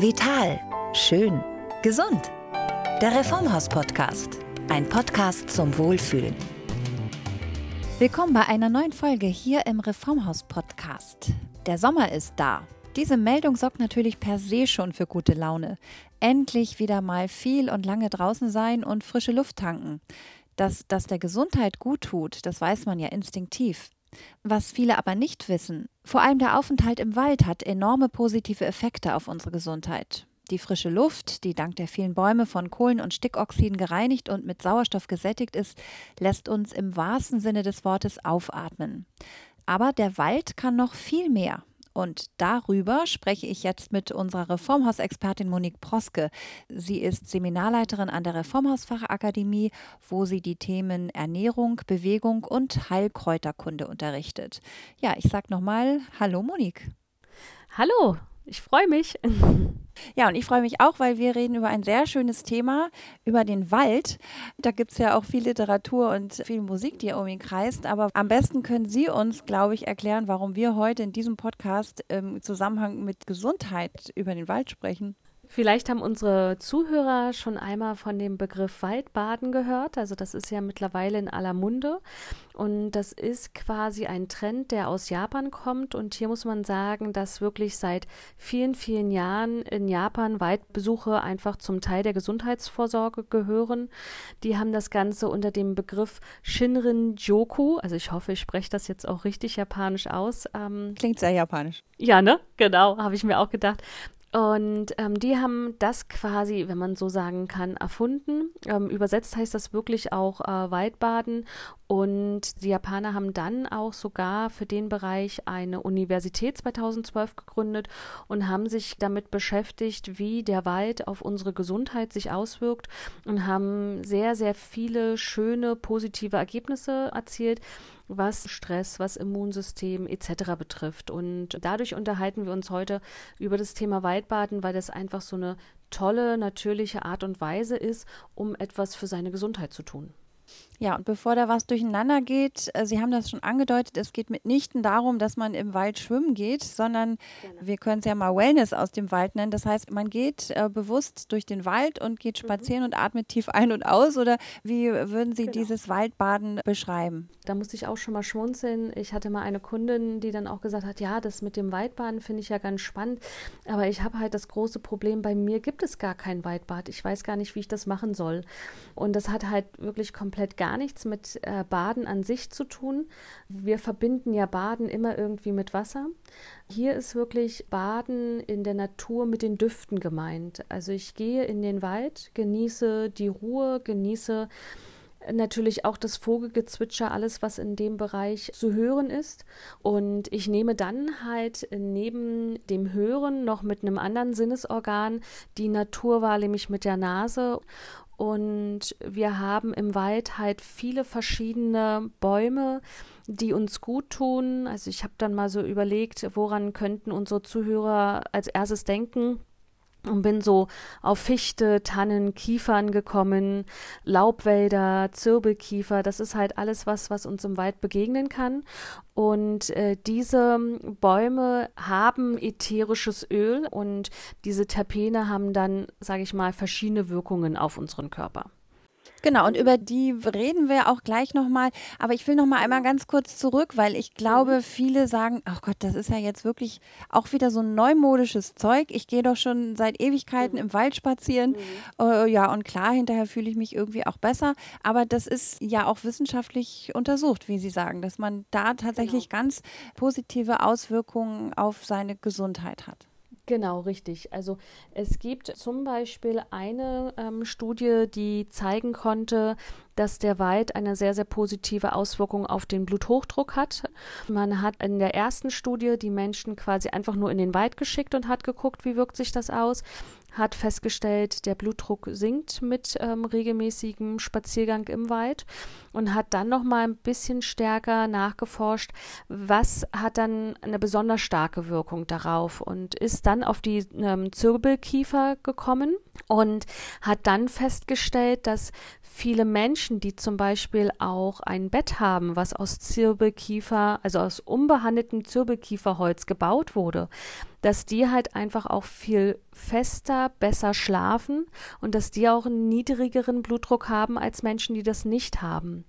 Vital. Schön. Gesund. Der Reformhaus-Podcast. Ein Podcast zum Wohlfühlen. Willkommen bei einer neuen Folge hier im Reformhaus-Podcast. Der Sommer ist da. Diese Meldung sorgt natürlich per se schon für gute Laune. Endlich wieder mal viel und lange draußen sein und frische Luft tanken. Dass das der Gesundheit gut tut, das weiß man ja instinktiv. Was viele aber nicht wissen, vor allem der Aufenthalt im Wald hat enorme positive Effekte auf unsere Gesundheit. Die frische Luft, die dank der vielen Bäume von Kohlen- und Stickoxiden gereinigt und mit Sauerstoff gesättigt ist, lässt uns im wahrsten Sinne des Wortes aufatmen. Aber der Wald kann noch viel mehr. Und darüber spreche ich jetzt mit unserer Reformhausexpertin Monique Proske. Sie ist Seminarleiterin an der Reformhausfachakademie, wo sie die Themen Ernährung, Bewegung und Heilkräuterkunde unterrichtet. Ja, ich sage nochmal Hallo Monique. Hallo, ich freue mich. Ja, und ich freue mich auch, weil wir reden über ein sehr schönes Thema, über den Wald. Da gibt es ja auch viel Literatur und viel Musik, die um ihn kreist. Aber am besten können Sie uns, glaube ich, erklären, warum wir heute in diesem Podcast im Zusammenhang mit Gesundheit über den Wald sprechen. Vielleicht haben unsere Zuhörer schon einmal von dem Begriff Waldbaden gehört. Also das ist ja mittlerweile in aller Munde. Und das ist quasi ein Trend, der aus Japan kommt. Und hier muss man sagen, dass wirklich seit vielen, vielen Jahren in Japan Waldbesuche einfach zum Teil der Gesundheitsvorsorge gehören. Die haben das Ganze unter dem Begriff Shinrin Joku, also ich hoffe, ich spreche das jetzt auch richtig japanisch aus. Ähm, Klingt sehr japanisch. Ja, ne? Genau, habe ich mir auch gedacht. Und ähm, die haben das quasi, wenn man so sagen kann, erfunden. Ähm, übersetzt heißt das wirklich auch äh, Waldbaden. Und die Japaner haben dann auch sogar für den Bereich eine Universität 2012 gegründet und haben sich damit beschäftigt, wie der Wald auf unsere Gesundheit sich auswirkt und haben sehr, sehr viele schöne positive Ergebnisse erzielt was Stress, was Immunsystem etc. betrifft. Und dadurch unterhalten wir uns heute über das Thema Waldbaden, weil das einfach so eine tolle, natürliche Art und Weise ist, um etwas für seine Gesundheit zu tun. Ja, und bevor da was durcheinander geht, äh, Sie haben das schon angedeutet, es geht mitnichten darum, dass man im Wald schwimmen geht, sondern genau. wir können es ja mal Wellness aus dem Wald nennen. Das heißt, man geht äh, bewusst durch den Wald und geht mhm. spazieren mhm. und atmet tief ein und aus. Oder wie würden Sie genau. dieses Waldbaden beschreiben? Da musste ich auch schon mal schmunzeln. Ich hatte mal eine Kundin, die dann auch gesagt hat, ja, das mit dem Waldbaden finde ich ja ganz spannend, aber ich habe halt das große Problem, bei mir gibt es gar kein Waldbad. Ich weiß gar nicht, wie ich das machen soll. Und das hat halt wirklich komplett gar gar nichts mit äh, Baden an sich zu tun. Wir verbinden ja Baden immer irgendwie mit Wasser. Hier ist wirklich Baden in der Natur mit den Düften gemeint. Also ich gehe in den Wald, genieße die Ruhe, genieße natürlich auch das Vogelgezwitscher, alles, was in dem Bereich zu hören ist. Und ich nehme dann halt neben dem Hören noch mit einem anderen Sinnesorgan die Natur wahr, nämlich mit der Nase. Und wir haben im Wald halt viele verschiedene Bäume, die uns gut tun. Also ich habe dann mal so überlegt, woran könnten unsere Zuhörer als erstes denken und bin so auf Fichte, Tannen, Kiefern gekommen, Laubwälder, Zirbelkiefer. Das ist halt alles was, was uns im Wald begegnen kann. Und äh, diese Bäume haben ätherisches Öl und diese Terpene haben dann, sage ich mal, verschiedene Wirkungen auf unseren Körper. Genau, und über die reden wir auch gleich nochmal. Aber ich will nochmal einmal ganz kurz zurück, weil ich glaube, mhm. viele sagen, ach Gott, das ist ja jetzt wirklich auch wieder so ein neumodisches Zeug. Ich gehe doch schon seit Ewigkeiten mhm. im Wald spazieren. Mhm. Uh, ja, und klar, hinterher fühle ich mich irgendwie auch besser. Aber das ist ja auch wissenschaftlich untersucht, wie Sie sagen, dass man da tatsächlich genau. ganz positive Auswirkungen auf seine Gesundheit hat. Genau, richtig. Also es gibt zum Beispiel eine ähm, Studie, die zeigen konnte, dass der Wald eine sehr, sehr positive Auswirkung auf den Bluthochdruck hat. Man hat in der ersten Studie die Menschen quasi einfach nur in den Wald geschickt und hat geguckt, wie wirkt sich das aus hat festgestellt, der Blutdruck sinkt mit ähm, regelmäßigem Spaziergang im Wald. Und hat dann noch mal ein bisschen stärker nachgeforscht, was hat dann eine besonders starke Wirkung darauf und ist dann auf die ähm, Zirbelkiefer gekommen und hat dann festgestellt, dass viele Menschen, die zum Beispiel auch ein Bett haben, was aus Zirbelkiefer, also aus unbehandeltem Zirbelkieferholz gebaut wurde, dass die halt einfach auch viel fester, besser schlafen und dass die auch einen niedrigeren Blutdruck haben als Menschen, die das nicht haben.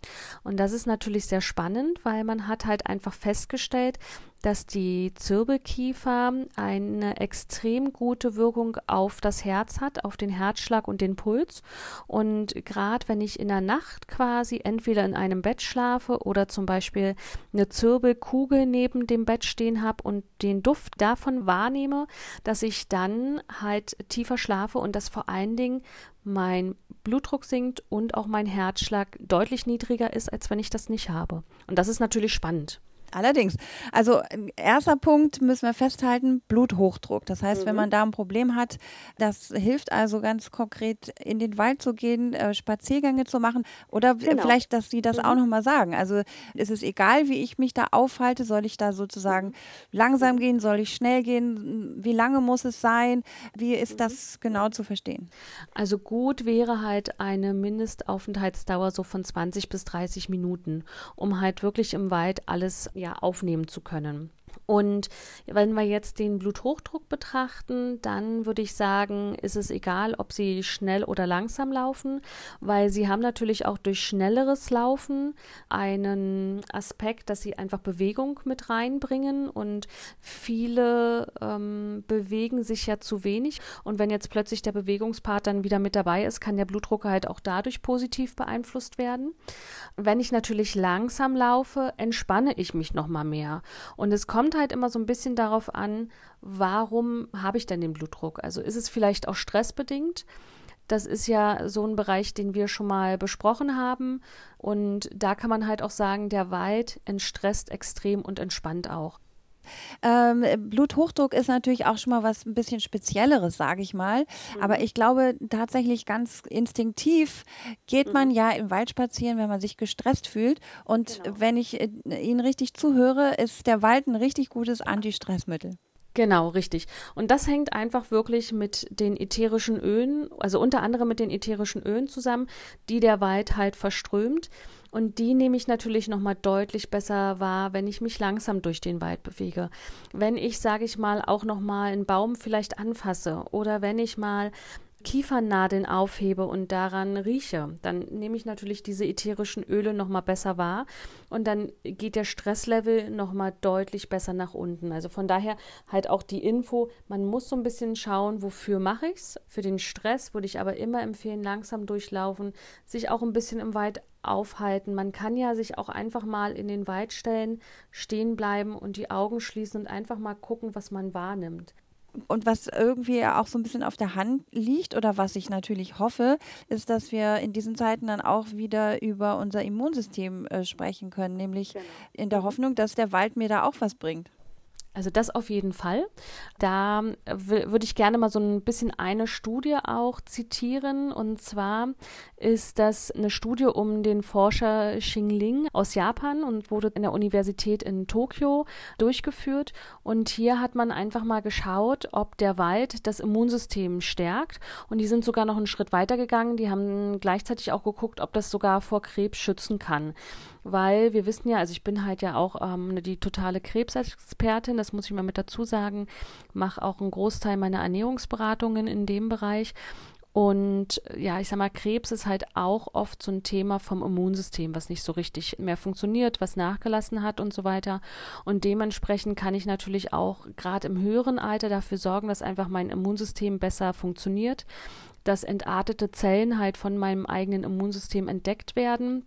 Und das ist natürlich sehr spannend, weil man hat halt einfach festgestellt, dass die Zirbelkiefer eine extrem gute Wirkung auf das Herz hat, auf den Herzschlag und den Puls. Und gerade wenn ich in der Nacht quasi entweder in einem Bett schlafe oder zum Beispiel eine Zirbelkugel neben dem Bett stehen habe und den Duft davon wahrnehme, dass ich dann halt tiefer schlafe und dass vor allen Dingen mein Blutdruck sinkt und auch mein Herzschlag deutlich niedriger ist, als wenn ich das nicht habe. Und das ist natürlich spannend. Allerdings. Also erster Punkt müssen wir festhalten, Bluthochdruck. Das heißt, mhm. wenn man da ein Problem hat, das hilft also ganz konkret in den Wald zu gehen, äh, Spaziergänge zu machen oder genau. vielleicht, dass Sie das mhm. auch nochmal sagen. Also ist es egal, wie ich mich da aufhalte, soll ich da sozusagen mhm. langsam gehen, soll ich schnell gehen, wie lange muss es sein, wie ist mhm. das genau zu verstehen? Also gut wäre halt eine Mindestaufenthaltsdauer so von 20 bis 30 Minuten, um halt wirklich im Wald alles ja, aufnehmen zu können. Und wenn wir jetzt den Bluthochdruck betrachten, dann würde ich sagen, ist es egal, ob sie schnell oder langsam laufen, weil sie haben natürlich auch durch schnelleres Laufen einen Aspekt, dass sie einfach Bewegung mit reinbringen und viele ähm, bewegen sich ja zu wenig. Und wenn jetzt plötzlich der Bewegungspart dann wieder mit dabei ist, kann der Blutdruck halt auch dadurch positiv beeinflusst werden. Wenn ich natürlich langsam laufe, entspanne ich mich noch mal mehr. Und es kommt halt halt immer so ein bisschen darauf an, warum habe ich denn den Blutdruck? Also ist es vielleicht auch stressbedingt? Das ist ja so ein Bereich, den wir schon mal besprochen haben. Und da kann man halt auch sagen, der Wald entstresst extrem und entspannt auch. Ähm, Bluthochdruck ist natürlich auch schon mal was ein bisschen Spezielleres, sage ich mal. Mhm. Aber ich glaube tatsächlich ganz instinktiv geht man mhm. ja im Wald spazieren, wenn man sich gestresst fühlt. Und genau. wenn ich äh, Ihnen richtig zuhöre, ist der Wald ein richtig gutes Antistressmittel. Genau, richtig. Und das hängt einfach wirklich mit den ätherischen Ölen, also unter anderem mit den ätherischen Ölen zusammen, die der Wald halt verströmt. Und die nehme ich natürlich nochmal deutlich besser wahr, wenn ich mich langsam durch den Wald bewege. Wenn ich, sage ich mal, auch nochmal einen Baum vielleicht anfasse oder wenn ich mal Kiefernadeln aufhebe und daran rieche, dann nehme ich natürlich diese ätherischen Öle nochmal besser wahr und dann geht der Stresslevel nochmal deutlich besser nach unten. Also von daher halt auch die Info, man muss so ein bisschen schauen, wofür mache ich es. Für den Stress würde ich aber immer empfehlen, langsam durchlaufen, sich auch ein bisschen im Wald aufhalten. Man kann ja sich auch einfach mal in den Wald stellen, stehen bleiben und die Augen schließen und einfach mal gucken, was man wahrnimmt. Und was irgendwie auch so ein bisschen auf der Hand liegt oder was ich natürlich hoffe, ist, dass wir in diesen Zeiten dann auch wieder über unser Immunsystem äh, sprechen können, nämlich genau. in der Hoffnung, dass der Wald mir da auch was bringt. Also das auf jeden Fall. Da würde ich gerne mal so ein bisschen eine Studie auch zitieren. Und zwar ist das eine Studie um den Forscher Xingling aus Japan und wurde in der Universität in Tokio durchgeführt. Und hier hat man einfach mal geschaut, ob der Wald das Immunsystem stärkt. Und die sind sogar noch einen Schritt weiter gegangen. Die haben gleichzeitig auch geguckt, ob das sogar vor Krebs schützen kann weil wir wissen ja, also ich bin halt ja auch ähm, die totale Krebsexpertin, das muss ich mal mit dazu sagen, mache auch einen Großteil meiner Ernährungsberatungen in dem Bereich. Und ja, ich sag mal, Krebs ist halt auch oft so ein Thema vom Immunsystem, was nicht so richtig mehr funktioniert, was nachgelassen hat und so weiter. Und dementsprechend kann ich natürlich auch gerade im höheren Alter dafür sorgen, dass einfach mein Immunsystem besser funktioniert, dass entartete Zellen halt von meinem eigenen Immunsystem entdeckt werden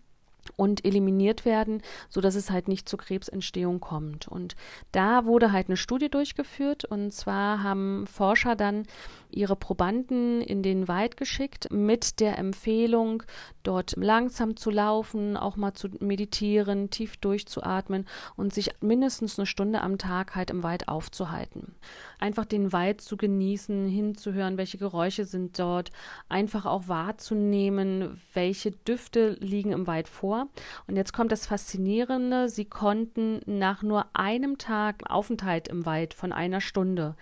und eliminiert werden, so dass es halt nicht zur Krebsentstehung kommt. Und da wurde halt eine Studie durchgeführt und zwar haben Forscher dann ihre Probanden in den Wald geschickt mit der Empfehlung, dort langsam zu laufen, auch mal zu meditieren, tief durchzuatmen und sich mindestens eine Stunde am Tag halt im Wald aufzuhalten. Einfach den Wald zu genießen, hinzuhören, welche Geräusche sind dort, einfach auch wahrzunehmen, welche Düfte liegen im Wald vor. Und jetzt kommt das Faszinierende, sie konnten nach nur einem Tag Aufenthalt im Wald von einer Stunde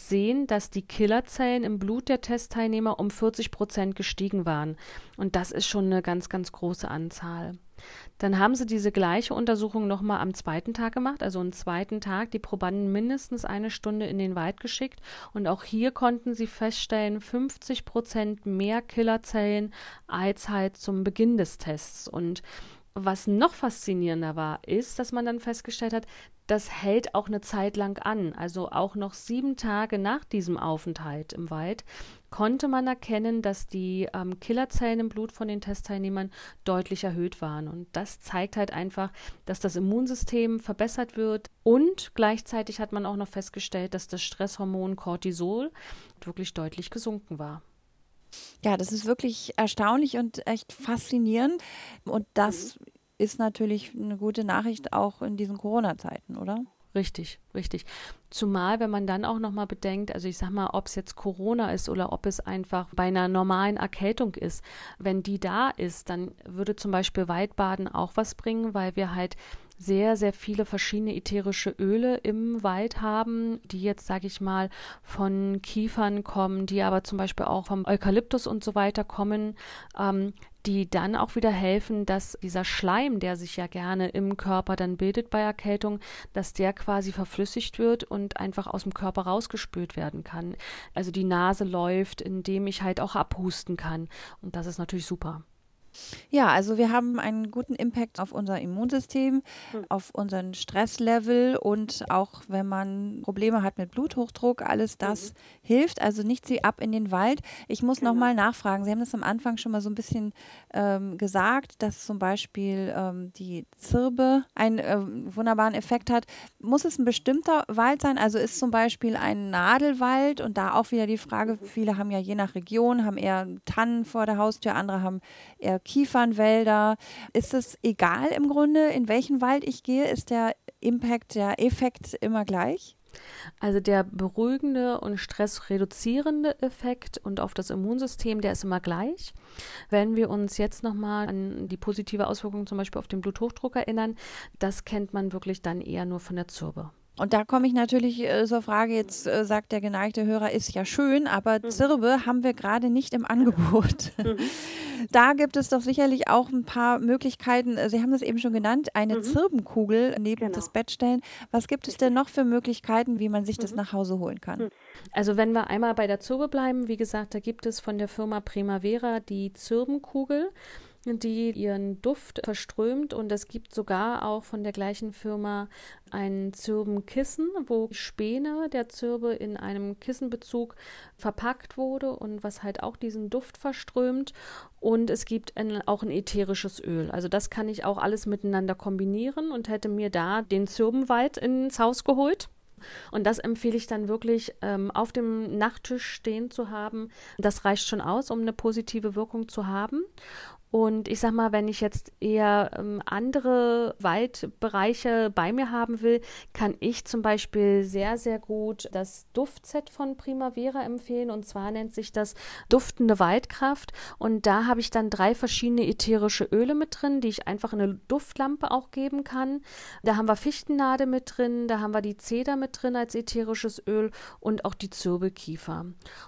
sehen, dass die Killerzellen im Blut der Testteilnehmer um 40 Prozent gestiegen waren. Und das ist schon eine ganz, ganz große Anzahl. Dann haben sie diese gleiche Untersuchung nochmal am zweiten Tag gemacht, also am zweiten Tag die Probanden mindestens eine Stunde in den Wald geschickt und auch hier konnten sie feststellen, 50 Prozent mehr Killerzellen als halt zum Beginn des Tests. Und was noch faszinierender war, ist, dass man dann festgestellt hat, das hält auch eine Zeit lang an. Also auch noch sieben Tage nach diesem Aufenthalt im Wald konnte man erkennen, dass die ähm, Killerzellen im Blut von den Testteilnehmern deutlich erhöht waren. Und das zeigt halt einfach, dass das Immunsystem verbessert wird. Und gleichzeitig hat man auch noch festgestellt, dass das Stresshormon Cortisol wirklich deutlich gesunken war. Ja, das ist wirklich erstaunlich und echt faszinierend. Und das ist natürlich eine gute Nachricht auch in diesen Corona-Zeiten, oder? Richtig, richtig. Zumal, wenn man dann auch nochmal bedenkt, also ich sag mal, ob es jetzt Corona ist oder ob es einfach bei einer normalen Erkältung ist, wenn die da ist, dann würde zum Beispiel Waldbaden auch was bringen, weil wir halt sehr, sehr viele verschiedene ätherische Öle im Wald haben, die jetzt, sage ich mal, von Kiefern kommen, die aber zum Beispiel auch vom Eukalyptus und so weiter kommen. Ähm, die dann auch wieder helfen, dass dieser Schleim, der sich ja gerne im Körper dann bildet bei Erkältung, dass der quasi verflüssigt wird und einfach aus dem Körper rausgespült werden kann. Also die Nase läuft, indem ich halt auch abhusten kann. Und das ist natürlich super. Ja, also wir haben einen guten Impact auf unser Immunsystem, mhm. auf unseren Stresslevel und auch wenn man Probleme hat mit Bluthochdruck, alles das mhm. hilft. Also nicht sie ab in den Wald. Ich muss genau. nochmal nachfragen. Sie haben das am Anfang schon mal so ein bisschen ähm, gesagt, dass zum Beispiel ähm, die Zirbe einen äh, wunderbaren Effekt hat. Muss es ein bestimmter Wald sein? Also ist zum Beispiel ein Nadelwald und da auch wieder die Frage, mhm. viele haben ja je nach Region, haben eher Tannen vor der Haustür, andere haben eher Kiefernwälder. Ist es egal im Grunde, in welchen Wald ich gehe? Ist der Impact, der Effekt immer gleich? Also der beruhigende und stressreduzierende Effekt und auf das Immunsystem, der ist immer gleich. Wenn wir uns jetzt nochmal an die positive Auswirkung zum Beispiel auf den Bluthochdruck erinnern, das kennt man wirklich dann eher nur von der Zirbe. Und da komme ich natürlich äh, zur Frage, jetzt äh, sagt der geneigte Hörer, ist ja schön, aber mhm. Zirbe haben wir gerade nicht im Angebot. Mhm. da gibt es doch sicherlich auch ein paar Möglichkeiten. Äh, Sie haben das eben schon genannt, eine mhm. Zirbenkugel neben genau. das Bett stellen. Was gibt es denn noch für Möglichkeiten, wie man sich das mhm. nach Hause holen kann? Mhm. Also wenn wir einmal bei der Zirbe bleiben, wie gesagt, da gibt es von der Firma Primavera die Zirbenkugel die ihren Duft verströmt und es gibt sogar auch von der gleichen Firma ein Zirbenkissen, wo Späne der Zirbe in einem Kissenbezug verpackt wurde und was halt auch diesen Duft verströmt und es gibt ein, auch ein ätherisches Öl. Also das kann ich auch alles miteinander kombinieren und hätte mir da den Zirbenwald ins Haus geholt. Und das empfehle ich dann wirklich ähm, auf dem Nachttisch stehen zu haben. Das reicht schon aus, um eine positive Wirkung zu haben. Und ich sag mal, wenn ich jetzt eher ähm, andere Waldbereiche bei mir haben will, kann ich zum Beispiel sehr, sehr gut das Duftset von Primavera empfehlen. Und zwar nennt sich das Duftende Waldkraft. Und da habe ich dann drei verschiedene ätherische Öle mit drin, die ich einfach in eine Duftlampe auch geben kann. Da haben wir Fichtennade mit drin, da haben wir die Zeder mit drin als ätherisches Öl und auch die Zirbelkiefer.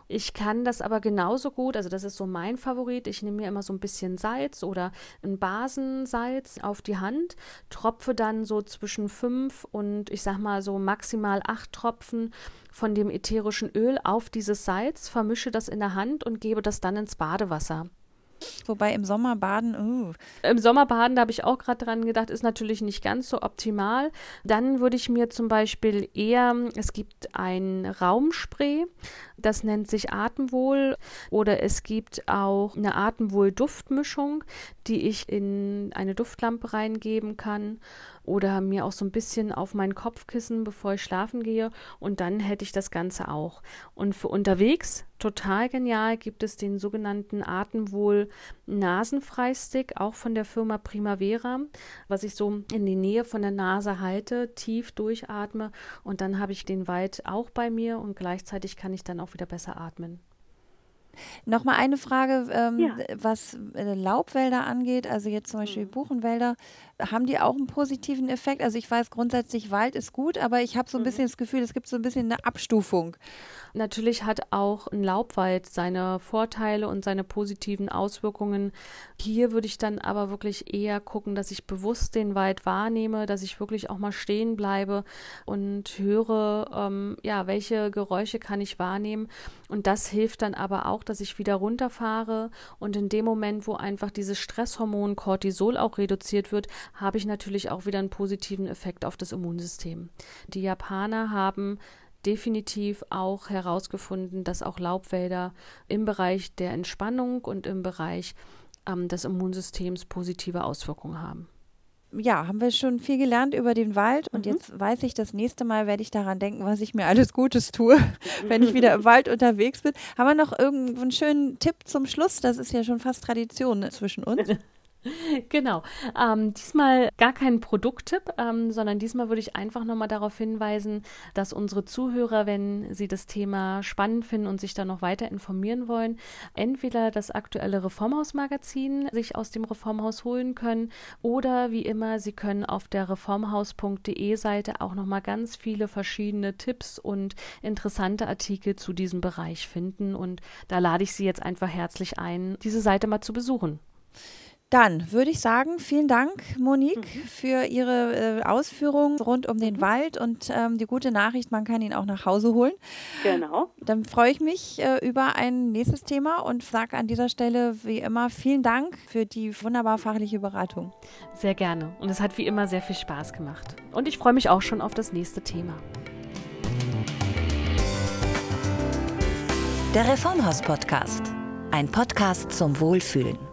Ich kann das aber genauso gut, also das ist so mein Favorit. Ich nehme mir immer so ein bisschen Salz Salz oder ein Basensalz auf die Hand, tropfe dann so zwischen fünf und ich sag mal so maximal acht Tropfen von dem ätherischen Öl auf dieses Salz, vermische das in der Hand und gebe das dann ins Badewasser. Wobei im Sommer baden, uh. Im Sommer baden, da habe ich auch gerade dran gedacht, ist natürlich nicht ganz so optimal. Dann würde ich mir zum Beispiel eher, es gibt ein Raumspray, das nennt sich Atemwohl. Oder es gibt auch eine Atemwohl-Duftmischung, die ich in eine Duftlampe reingeben kann oder mir auch so ein bisschen auf mein Kopfkissen, bevor ich schlafen gehe. Und dann hätte ich das Ganze auch. Und für unterwegs, total genial, gibt es den sogenannten Atemwohl Nasenfreistick, auch von der Firma Primavera, was ich so in die Nähe von der Nase halte, tief durchatme und dann habe ich den Wald auch bei mir und gleichzeitig kann ich dann auch wieder besser atmen. Nochmal eine Frage, ähm, ja. was äh, Laubwälder angeht, also jetzt zum Beispiel mhm. Buchenwälder, haben die auch einen positiven Effekt? Also ich weiß grundsätzlich, Wald ist gut, aber ich habe so ein mhm. bisschen das Gefühl, es gibt so ein bisschen eine Abstufung. Natürlich hat auch ein Laubwald seine Vorteile und seine positiven Auswirkungen. Hier würde ich dann aber wirklich eher gucken, dass ich bewusst den Wald wahrnehme, dass ich wirklich auch mal stehen bleibe und höre, ähm, ja, welche Geräusche kann ich wahrnehmen. Und das hilft dann aber auch, dass ich wieder runterfahre und in dem Moment, wo einfach dieses Stresshormon Cortisol auch reduziert wird, habe ich natürlich auch wieder einen positiven Effekt auf das Immunsystem. Die Japaner haben definitiv auch herausgefunden, dass auch Laubwälder im Bereich der Entspannung und im Bereich ähm, des Immunsystems positive Auswirkungen haben. Ja, haben wir schon viel gelernt über den Wald und mhm. jetzt weiß ich, das nächste Mal werde ich daran denken, was ich mir alles Gutes tue, wenn ich wieder im Wald unterwegs bin. Haben wir noch irgendeinen schönen Tipp zum Schluss? Das ist ja schon fast Tradition zwischen uns. Genau. Ähm, diesmal gar kein Produkttipp, ähm, sondern diesmal würde ich einfach nochmal darauf hinweisen, dass unsere Zuhörer, wenn sie das Thema spannend finden und sich da noch weiter informieren wollen, entweder das aktuelle Reformhaus-Magazin sich aus dem Reformhaus holen können oder wie immer, sie können auf der reformhaus.de Seite auch nochmal ganz viele verschiedene Tipps und interessante Artikel zu diesem Bereich finden. Und da lade ich Sie jetzt einfach herzlich ein, diese Seite mal zu besuchen. Dann würde ich sagen, vielen Dank, Monique, mhm. für Ihre äh, Ausführungen rund um den mhm. Wald und ähm, die gute Nachricht, man kann ihn auch nach Hause holen. Genau. Dann freue ich mich äh, über ein nächstes Thema und sage an dieser Stelle wie immer vielen Dank für die wunderbar fachliche Beratung. Sehr gerne. Und es hat wie immer sehr viel Spaß gemacht. Und ich freue mich auch schon auf das nächste Thema. Der Reformhaus Podcast. Ein Podcast zum Wohlfühlen.